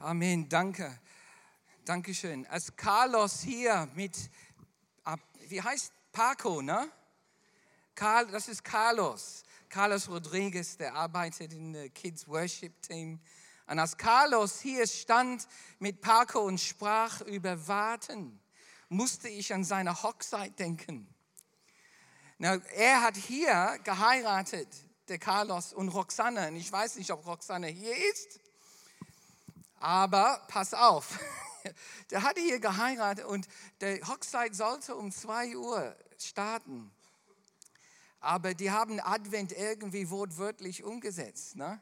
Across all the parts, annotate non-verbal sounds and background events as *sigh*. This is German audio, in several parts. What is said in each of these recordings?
Amen, danke. Dankeschön. Als Carlos hier mit, wie heißt Paco, ne? Carl, das ist Carlos. Carlos Rodriguez, der arbeitet in der Kids Worship Team. Und als Carlos hier stand mit Paco und sprach über Warten, musste ich an seine Hochzeit denken. Na, er hat hier geheiratet, der Carlos und Roxanne. Und ich weiß nicht, ob Roxanne hier ist. Aber pass auf, *laughs* der hatte hier geheiratet und der Hochzeit sollte um 2 Uhr starten. Aber die haben Advent irgendwie wortwörtlich umgesetzt. Ne?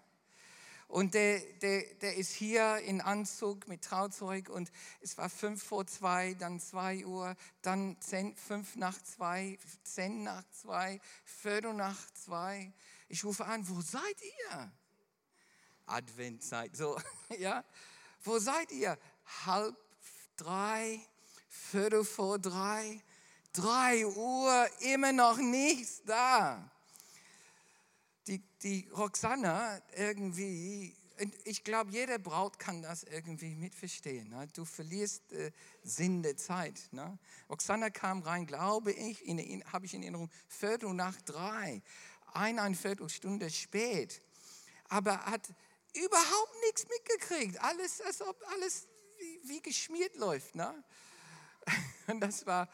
Und der, der, der ist hier in Anzug mit Trauzeug und es war fünf vor zwei, dann zwei Uhr, dann zehn, fünf nach zwei, zehn nach zwei, viertel nach zwei. Ich rufe an, wo seid ihr? Adventzeit. So, *laughs* ja. Wo seid ihr? Halb drei, Viertel vor drei, drei Uhr, immer noch nichts da. Die, die Roxanne irgendwie, ich glaube, jede Braut kann das irgendwie mitverstehen. Ne? Du verlierst äh, Sinn der Zeit. Ne? Roxanne kam rein, glaube ich, habe ich in Erinnerung, Viertel nach drei, eineinviertel Stunde spät. Aber hat überhaupt nichts mitgekriegt. Alles, als ob alles wie, wie geschmiert läuft. Ne? *laughs* Und das war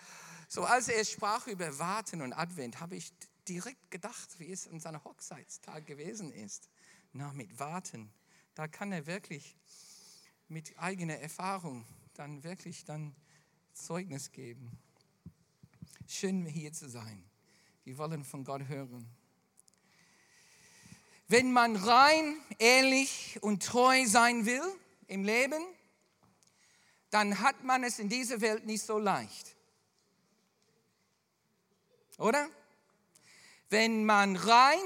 so, als er sprach über Warten und Advent, habe ich direkt gedacht, wie es an seinem Hochzeitstag gewesen ist. Na, mit Warten, da kann er wirklich mit eigener Erfahrung dann wirklich dann Zeugnis geben. Schön hier zu sein. Wir wollen von Gott hören. Wenn man rein, ehrlich und treu sein will im Leben, dann hat man es in dieser Welt nicht so leicht. Oder? Wenn man rein,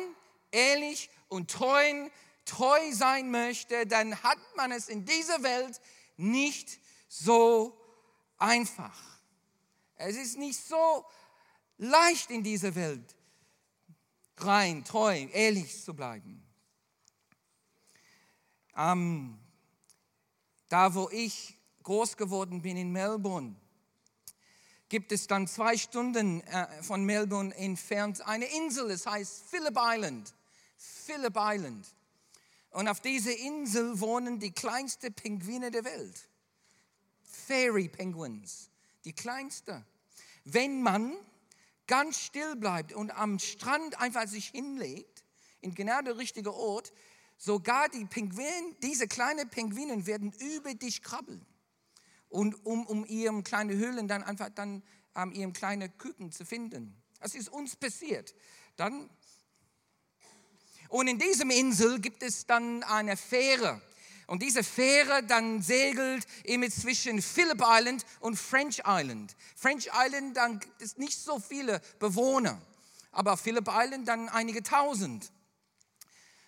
ehrlich und treu, treu sein möchte, dann hat man es in dieser Welt nicht so einfach. Es ist nicht so leicht in dieser Welt rein, treu, ehrlich zu bleiben. Ähm, da, wo ich groß geworden bin in Melbourne, gibt es dann zwei Stunden äh, von Melbourne entfernt eine Insel, es heißt Phillip Island. Phillip Island. Und auf dieser Insel wohnen die kleinsten Pinguine der Welt. Fairy Penguins, die kleinste. Wenn man ganz still bleibt und am Strand einfach sich hinlegt, in genau der richtige Ort, sogar die Pinguine, diese kleinen Pinguinen werden über dich krabbeln. Und um, um ihren kleinen Höhlen dann einfach dann ähm, ihren kleinen Küken zu finden. Das ist uns passiert. Dann und in diesem Insel gibt es dann eine Fähre. Und diese Fähre dann segelt immer zwischen Phillip Island und French Island. French Island, dann gibt es nicht so viele Bewohner, aber Phillip Island dann einige tausend.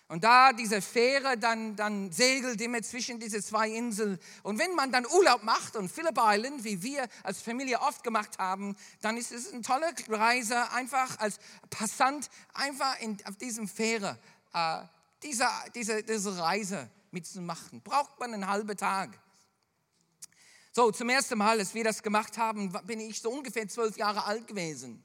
Und da diese Fähre dann, dann segelt immer zwischen diese zwei Inseln. Und wenn man dann Urlaub macht und Phillip Island, wie wir als Familie oft gemacht haben, dann ist es eine tolle Reise, einfach als Passant, einfach in, auf diesem Fähre, äh, diese, diese, diese Reise mitzumachen. Braucht man einen halben Tag. So, zum ersten Mal, als wir das gemacht haben, bin ich so ungefähr zwölf Jahre alt gewesen.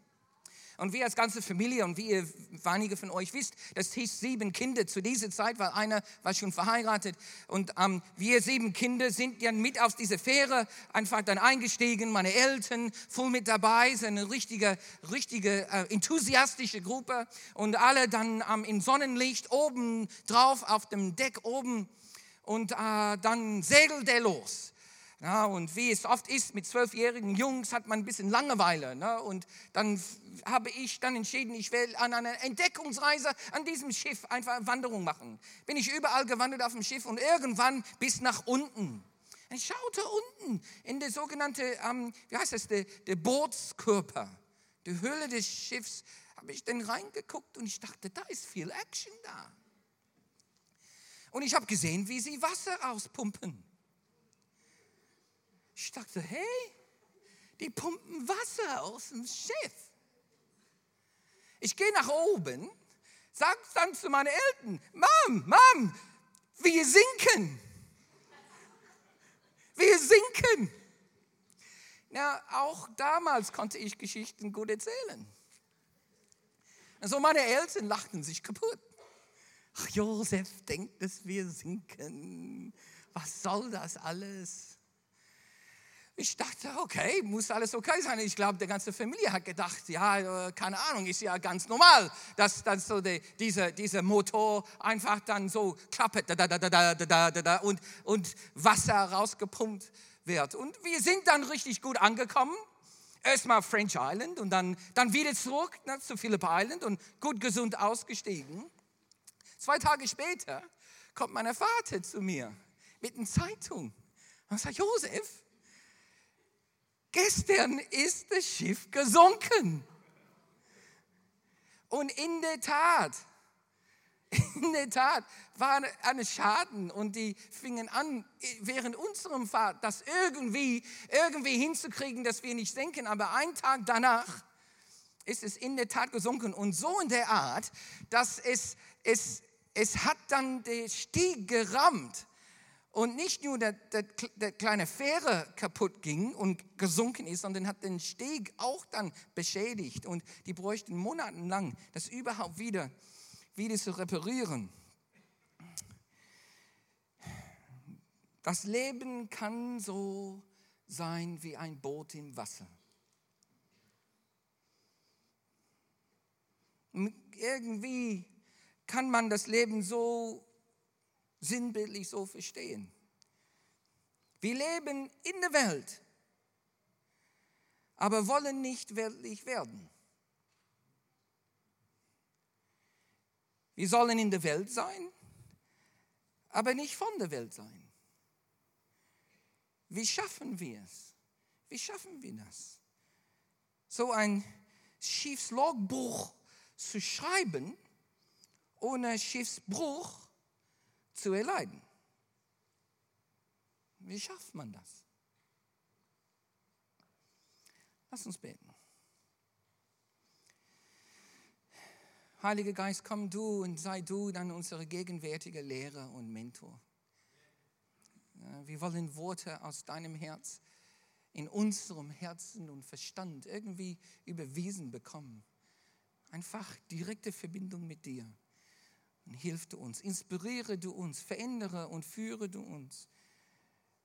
Und wir als ganze Familie und wie ihr einige von euch wisst, das hieß sieben Kinder zu dieser Zeit, weil einer war schon verheiratet. Und ähm, wir sieben Kinder sind dann mit auf diese Fähre einfach dann eingestiegen. Meine Eltern voll mit dabei, so eine richtige, richtige äh, enthusiastische Gruppe. Und alle dann ähm, im Sonnenlicht oben drauf auf dem Deck oben. Und äh, dann segelt er los. Ja, und wie es oft ist mit zwölfjährigen Jungs, hat man ein bisschen Langeweile. Ne? Und dann habe ich dann entschieden, ich will an einer Entdeckungsreise an diesem Schiff einfach eine Wanderung machen. Bin ich überall gewandert auf dem Schiff und irgendwann bis nach unten. Ich schaute unten in der sogenannte, ähm, wie heißt das, der, der Bootskörper, die Höhle des Schiffs, habe ich dann reingeguckt und ich dachte, da ist viel Action da. Und ich habe gesehen, wie sie Wasser auspumpen. Ich dachte, hey, die pumpen Wasser aus dem Schiff. Ich gehe nach oben, sage dann zu meinen Eltern, Mom, Mom, wir sinken. sinken. Na, auch damals konnte ich Geschichten gut erzählen. Also meine Eltern lachten sich kaputt. Ach, Josef denkt, dass wir sinken. Was soll das alles? Ich dachte, okay, muss alles okay sein. Ich glaube, die ganze Familie hat gedacht, ja, äh, keine Ahnung, ist ja ganz normal, dass, dass so die, diese, dieser Motor einfach dann so klappert da, da, da, da, da, da, da, und, und Wasser rausgepumpt wird. Und wir sind dann richtig gut angekommen. Erstmal French Island und dann, dann wieder zurück ne, zu Phillip Island und gut gesund ausgestiegen. Zwei Tage später kommt mein Vater zu mir mit einer Zeitung und sagt, Josef, gestern ist das Schiff gesunken. Und in der Tat, *laughs* in der Tat war ein Schaden und die fingen an, während unserem Fahrt das irgendwie, irgendwie hinzukriegen, dass wir nicht senken. Aber einen Tag danach ist es in der Tat gesunken und so in der Art, dass es, es, es hat dann den Stieg gerammt und nicht nur der, der, der, kleine Fähre kaputt ging und gesunken ist, sondern hat den Steg auch dann beschädigt. Und die bräuchten monatelang, das überhaupt wieder, wieder zu reparieren. Das Leben kann so sein wie ein Boot im Wasser. Irgendwie kann man das Leben so sinnbildlich so verstehen. Wir leben in der Welt, aber wollen nicht weltlich werden. Wir sollen in der Welt sein, aber nicht von der Welt sein. Wie schaffen wir es? Wie schaffen wir das? So ein Schiffslogbuch zu schreiben, ohne Schiffsbruch zu erleiden. Wie schafft man das? Lass uns beten. Heiliger Geist, komm du und sei du dann unsere gegenwärtige Lehrer und Mentor. Wir wollen Worte aus deinem Herz in unserem Herzen und Verstand irgendwie überwiesen bekommen. Einfach direkte Verbindung mit dir. Hilf du uns, inspiriere du uns, verändere und führe du uns.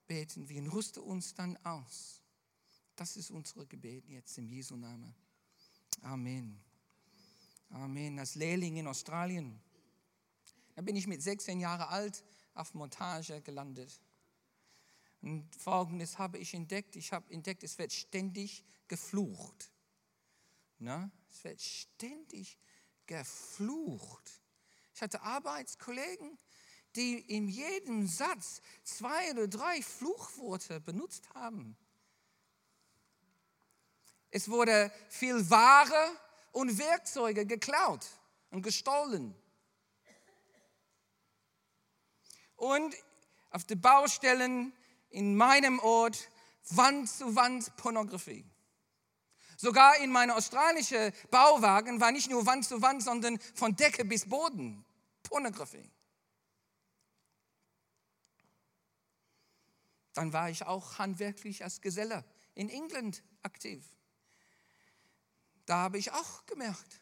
Beten wir und rüste uns dann aus. Das ist unsere Gebet jetzt im Jesu Namen. Amen. Amen. Als Lehrling in Australien, da bin ich mit 16 Jahren alt auf Montage gelandet. Und folgendes habe ich entdeckt. Ich habe entdeckt, es wird ständig geflucht. Na? Es wird ständig geflucht. Ich hatte Arbeitskollegen, die in jedem Satz zwei oder drei Fluchworte benutzt haben. Es wurde viel Ware und Werkzeuge geklaut und gestohlen. Und auf den Baustellen in meinem Ort Wand zu Wand Pornografie. Sogar in meinem australischen Bauwagen war nicht nur Wand zu Wand, sondern von Decke bis Boden Pornografie. Dann war ich auch handwerklich als Geselle in England aktiv. Da habe ich auch gemerkt,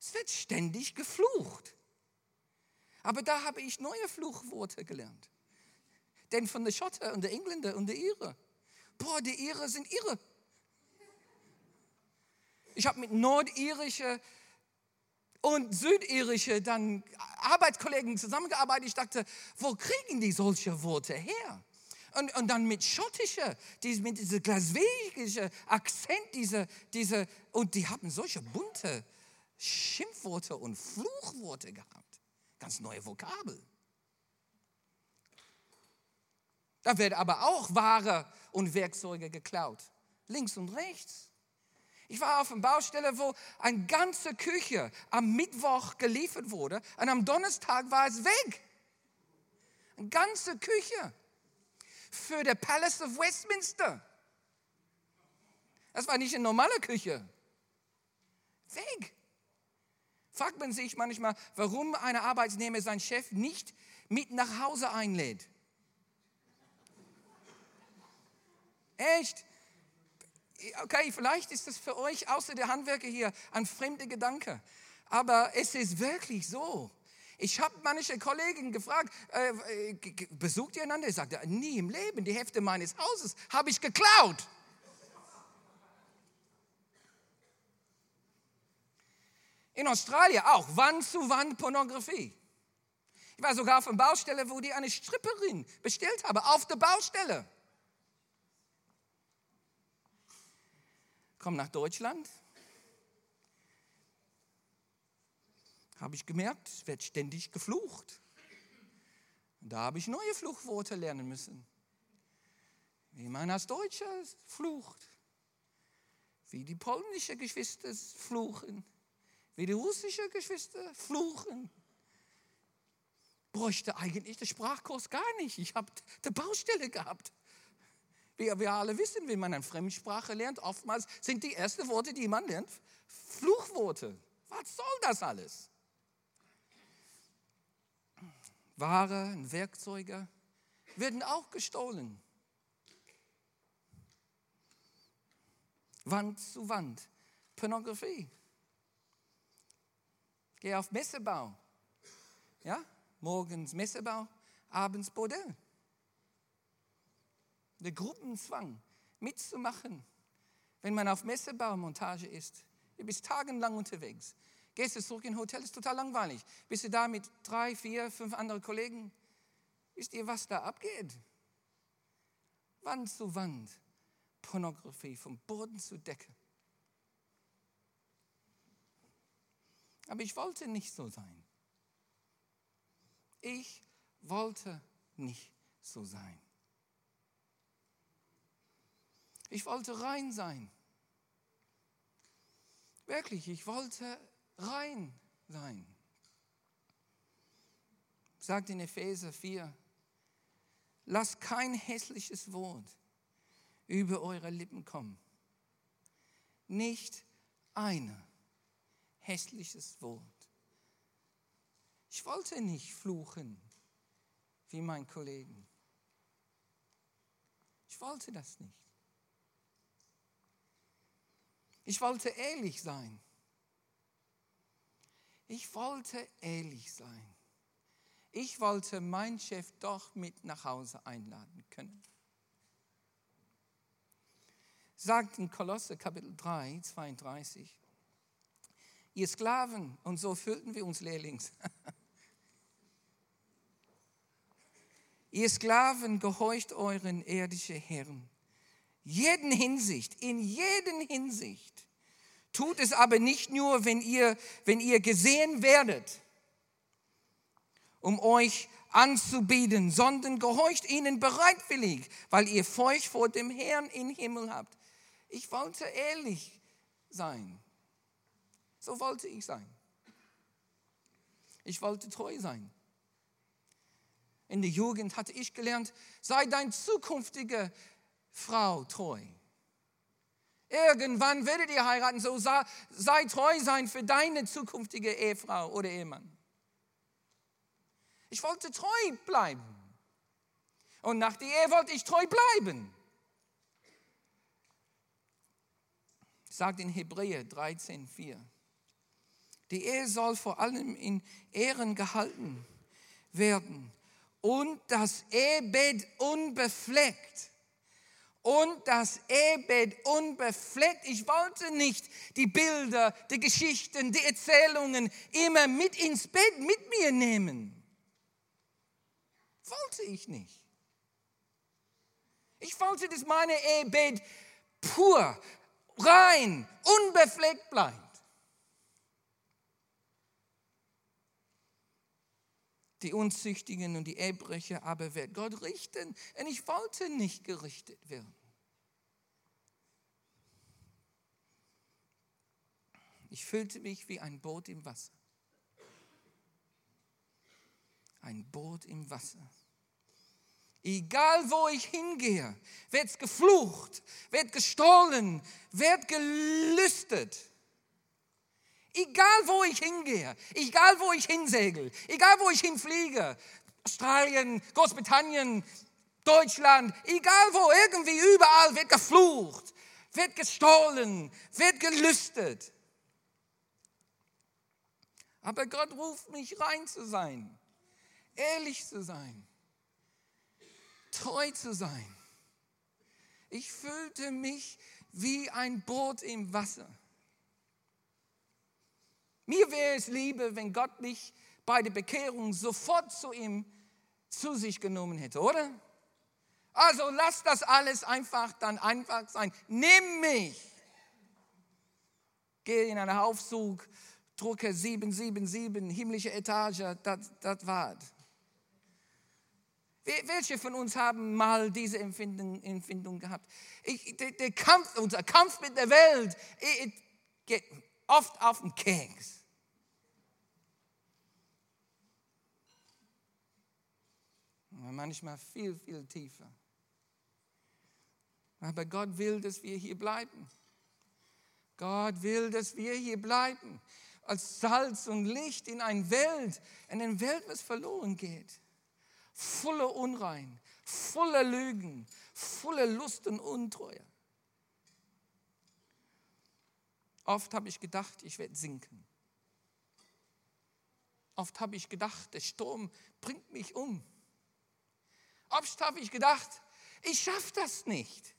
es wird ständig geflucht. Aber da habe ich neue Fluchworte gelernt. Denn von der Schotter und der Engländer und der Ire, boah, die Ire sind irre. Ich habe mit nordirischen und südirische dann Arbeitskollegen zusammengearbeitet. Ich dachte, wo kriegen die solche Worte her? Und, und dann mit schottischer, die, mit diesem glaswegischen Akzent, diese, diese, und die haben solche bunte Schimpfworte und Fluchworte gehabt. Ganz neue Vokabel. Da wird aber auch Ware und Werkzeuge geklaut. Links und rechts. Ich war auf einer Baustelle, wo eine ganze Küche am Mittwoch geliefert wurde und am Donnerstag war es weg. Eine ganze Küche für den Palace of Westminster. Das war nicht eine normale Küche. Weg. Fragt man sich manchmal, warum ein Arbeitsnehmer seinen Chef nicht mit nach Hause einlädt. Echt? Okay, vielleicht ist das für euch, außer der Handwerker hier, ein fremder Gedanke. Aber es ist wirklich so. Ich habe manche Kollegen gefragt, äh, äh besucht ihr einander? Ich sagte, nie im Leben, die Hälfte meines Hauses habe ich geklaut. In Australien auch, Wand zu Wand Pornografie. Ich war sogar auf einer Baustelle, wo die eine Stripperin bestellt haben, auf der Baustelle. Komm nach Deutschland. Habe ich gemerkt, es wird ständig geflucht. Und da habe ich neue Fluchworte lernen müssen. Wie man als Deutscher flucht. Wie die polnische Geschwister fluchen wie die russischen Geschwister fluchen. Bräuchte eigentlich den Sprachkurs gar nicht. Ich habe die Baustelle gehabt. Wir, wir alle wissen, wenn man eine Fremdsprache lernt, oftmals sind die ersten Worte, die man lernt, Fluchworte. Was soll das alles? Ware und Werkzeuge werden auch gestohlen. Wand zu Wand. Pornografie. Geh auf Messebau. Ja? Morgens Messebau, abends Bordell. Der Gruppenzwang mitzumachen, wenn man auf Messebaumontage ist. Du bist tagelang unterwegs. Gehst du zurück in Hotel, ist total langweilig. Bist du da mit drei, vier, fünf anderen Kollegen? Wisst ihr, was da abgeht? Wand zu Wand. Pornografie vom Boden zu Decke. Aber ich wollte nicht so sein. Ich wollte nicht so sein. Ich wollte rein sein. Wirklich, ich wollte rein sein. Sagt in Epheser 4, lasst kein hässliches Wort über eure Lippen kommen. Nicht einer hässliches Wort. Ich wollte nicht fluchen wie mein Kollegen. Ich wollte das nicht. Ich wollte ehrlich sein. Ich wollte ehrlich sein. Ich wollte meinen Chef doch mit nach Hause einladen können. Sagt in Kolosse Kapitel 3, 32 ihr Sklaven. Und so fühlten wir uns Lehrlings. *laughs* ihr Sklaven, gehorcht euren irdischen Herren. Jeden Hinsicht, in jeden Hinsicht. Tut es aber nicht nur, wenn ihr, wenn ihr gesehen werdet, um euch anzubieten, sondern gehorcht ihnen bereitwillig, weil ihr Feucht vor dem Herrn im Himmel habt. Ich wollte ehrlich sein. So wollte ich sein. Ich wollte treu sein. In der Jugend hatte ich gelernt, sei dein zukünftige Frau treu. Irgendwann werdet ihr heiraten, so sei, treu sein für deine zukünftige Ehefrau oder Ehemann. Ich wollte treu bleiben. Und nach der Ehe wollte ich treu bleiben. Sagt in Hebräer 13, 4. Die Ehe soll vor allem in Ehren gehalten werden und das Ehebett unbefleckt. Und das Ehebett unbefleckt. Ich wollte nicht die Bilder, die Geschichten, die Erzählungen immer mit ins Bett mit mir nehmen. Wollte ich nicht. Ich wollte, dass meine Ehebett pur, rein, unbefleckt bleibt. Die Unzüchtigen und die Ehebrecher aber wird Gott richten. Und ich wollte nicht gerichtet werden. Ich fühlte mich wie ein Boot im Wasser. Ein Boot im Wasser. Egal wo ich hingehe, wird geflucht, wird gestohlen, wird gelüstet. Egal wo ich hingehe, egal wo ich hinsegel, egal wo ich hinfliege, Australien, Großbritannien, Deutschland, egal wo, irgendwie überall wird geflucht, wird gestohlen, wird gelüstet. Aber Gott ruft mich rein zu sein, ehrlich zu sein, treu zu sein. Ich fühlte mich wie ein Boot im Wasser. Mir wäre es lieber, wenn Gott mich bei der Bekehrung sofort zu ihm zu sich genommen hätte, oder? Also lass das alles einfach dann einfach sein. Nimm mich. Gehe in einen Aufzug, drucke 777, himmlische Etage, das, war's. Welche von uns haben mal diese Empfindung, Empfindung gehabt? Ich, der, der, Kampf, unser Kampf mit der Welt geht oft auf den Keks. Manchmal viel, viel tiefer. Aber Gott will, dass wir hier bleiben. Gott will, dass wir hier bleiben. Als Salz und Licht in eine Welt, in eine Welt, was verloren geht. Voller Unrein, voller Lügen, voller Lust und Untreue. Oft habe ich gedacht, ich werde sinken. Oft habe ich gedacht, der Sturm bringt mich um. Oft habe ich gedacht, ich schaffe das nicht.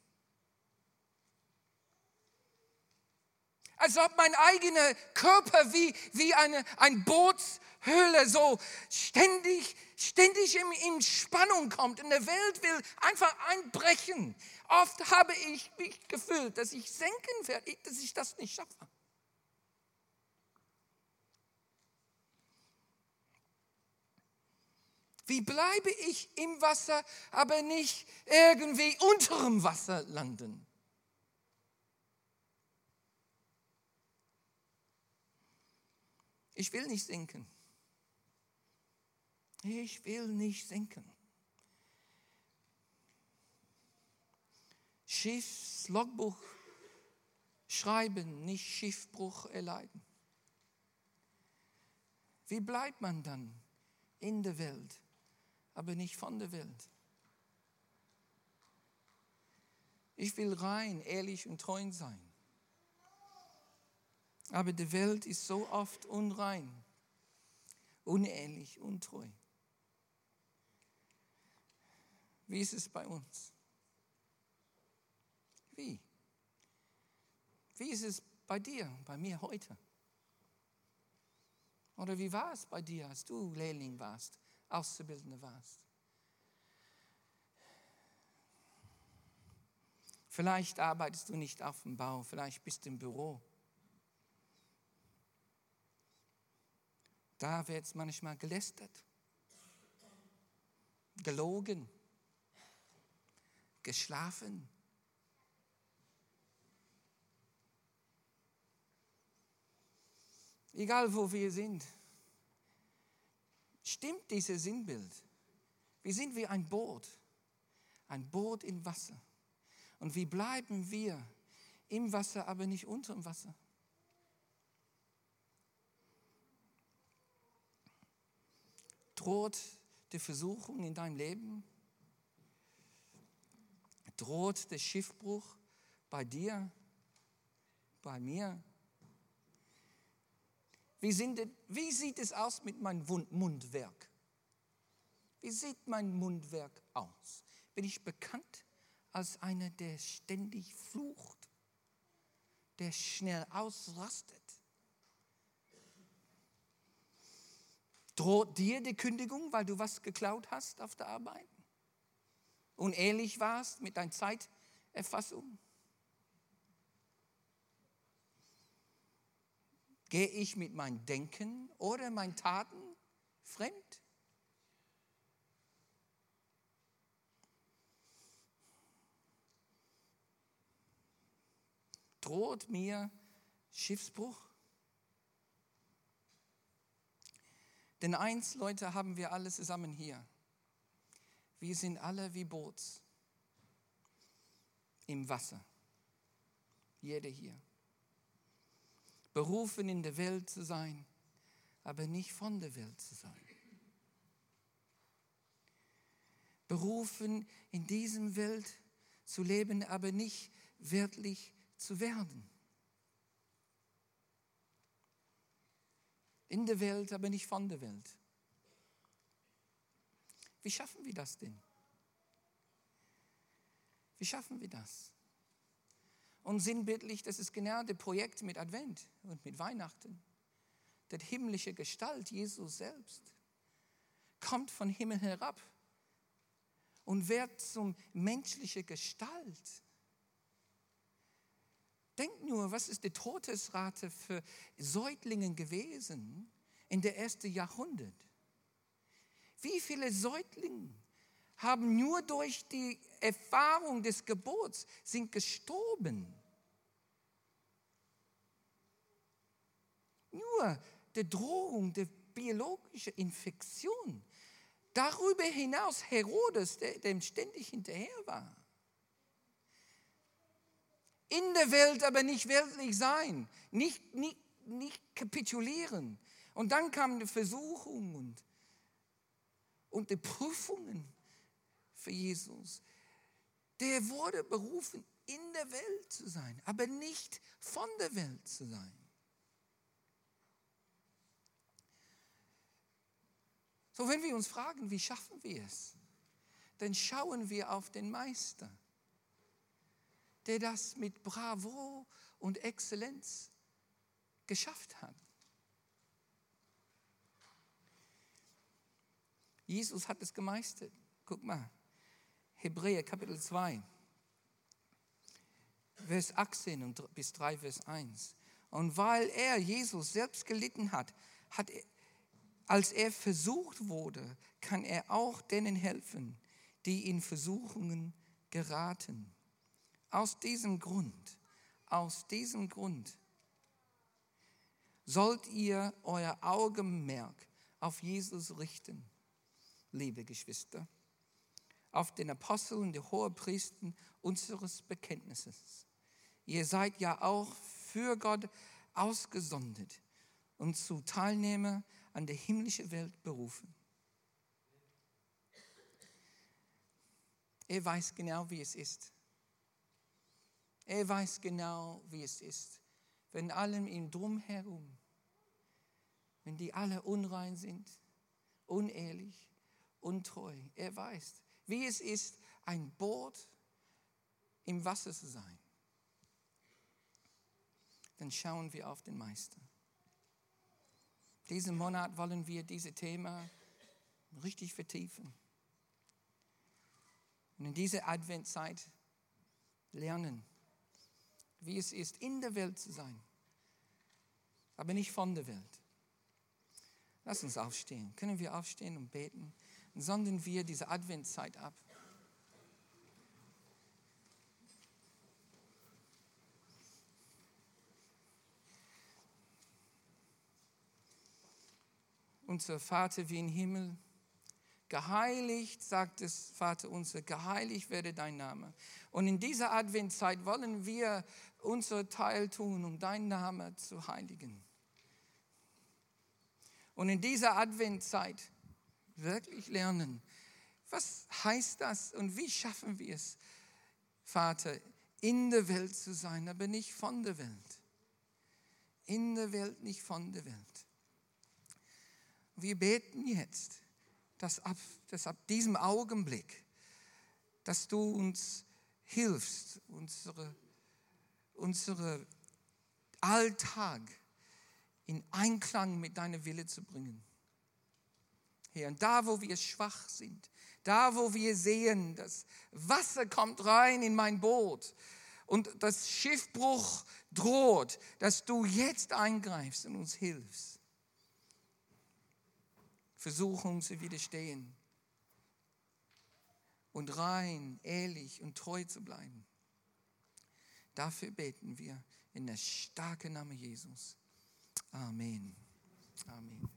Als ob mein eigener Körper wie, wie eine ein Bootshöhle so ständig, ständig in, in Spannung kommt. Und der Welt will einfach einbrechen. Oft habe ich mich gefühlt, dass ich senken werde, dass ich das nicht schaffe. Wie bleibe ich im Wasser, aber nicht irgendwie unter dem Wasser landen? Ich will nicht sinken. Ich will nicht sinken. Schiffslogbuch schreiben, nicht Schiffbruch erleiden. Wie bleibt man dann in der Welt, aber nicht von der Welt? Ich will rein, ehrlich und treu sein. Aber die Welt ist so oft unrein, unehrlich, untreu. Wie ist es bei uns? Wie? Wie ist es bei dir, bei mir heute? Oder wie war es bei dir, als du Lehrling warst, Auszubildende warst? Vielleicht arbeitest du nicht auf dem Bau, vielleicht bist du im Büro. Da wird es manchmal gelästert, gelogen, geschlafen. Egal wo wir sind, stimmt dieses Sinnbild. Wir sind wie ein Boot, ein Boot im Wasser. Und wie bleiben wir im Wasser, aber nicht unter dem Wasser? Droht die Versuchung in deinem Leben? Droht der Schiffbruch bei dir, bei mir? Wie, sind, wie sieht es aus mit meinem Mundwerk? Wie sieht mein Mundwerk aus? Bin ich bekannt als einer, der ständig flucht, der schnell ausrastet? Droht dir die Kündigung, weil du was geklaut hast auf der Arbeit? Unehrlich warst mit deiner Zeiterfassung? Gehe ich mit meinem Denken oder meinen Taten fremd? Droht mir Schiffsbruch? Denn eins, Leute, haben wir alle zusammen hier. Wir sind alle wie Boots im Wasser. Jeder hier. Berufen in der Welt zu sein, aber nicht von der Welt zu sein. berufen, in diesem Welt zu leben, aber nicht wirklich zu werden. In der Welt, aber nicht von der Welt. Wie schaffen wir das denn? Wie schaffen wir das? Und sinnbildlich, das ist genau das Projekt mit Advent und mit Weihnachten. Die himmlische Gestalt, Jesus selbst, kommt von Himmel herab und wird zum menschlichen Gestalt. Denkt nur, was ist die Todesrate für Säuglinge gewesen in der ersten Jahrhundert? Wie viele Säuglinge haben nur durch die Erfahrung des Geburts sind gestorben? Nur die Drohung der biologischen Infektion. Darüber hinaus Herodes, der dem ständig hinterher war in der Welt, aber nicht weltlich sein, nicht, nicht, nicht kapitulieren. Und dann kam die Versuchung und, und die Prüfungen für Jesus. Der wurde berufen, in der Welt zu sein, aber nicht von der Welt zu sein. So, wenn wir uns fragen, wie schaffen wir es, dann schauen wir auf den Meister der das mit Bravo und Exzellenz geschafft hat. Jesus hat es gemeistert. Guck mal, Hebräer Kapitel 2, Vers 18 und bis 3, Vers 1. Und weil er, Jesus, selbst gelitten hat, hat er, als er versucht wurde, kann er auch denen helfen, die in Versuchungen geraten. Aus diesem Grund, aus diesem Grund sollt ihr euer Augenmerk auf Jesus richten, liebe Geschwister, auf den Apostel und die Hohepriesten unseres Bekenntnisses. Ihr seid ja auch für Gott ausgesondert und zu Teilnehmer an der himmlischen Welt berufen. Er weiß genau, wie es ist. Er weiß genau, wie es ist, wenn allem ihm drumherum, wenn die alle unrein sind, unehrlich, untreu. Er weiß, wie es ist, ein Boot im Wasser zu sein. Dann schauen wir auf den Meister. Diesen Monat wollen wir dieses Thema richtig vertiefen. Und in dieser Adventzeit lernen wie es ist, in der Welt zu sein, aber nicht von der Welt. Lass uns aufstehen. Können wir aufstehen und beten? sondern wir diese Adventszeit ab. Unser Vater wie im Himmel, Geheiligt, sagt es Vater unser, geheiligt werde dein Name. Und in dieser Adventzeit wollen wir unser Teil tun, um dein Name zu heiligen. Und in dieser Adventzeit wirklich lernen, was heißt das und wie schaffen wir es, Vater, in der Welt zu sein, aber nicht von der Welt. In der Welt, nicht von der Welt. Wir beten jetzt dass ab, dass ab diesem Augenblick, dass du uns hilfst, unsere, unsere Alltag in Einklang mit deiner Wille zu bringen. Herr, und da, wo wir schwach sind, da, wo wir sehen, das Wasser kommt rein in mein Boot und das Schiffbruch droht, dass du jetzt eingreifst und uns hilfst Versuchung zu widerstehen und rein, ehrlich und treu zu bleiben. Dafür beten wir in der starken Name Jesus. Amen. Amen.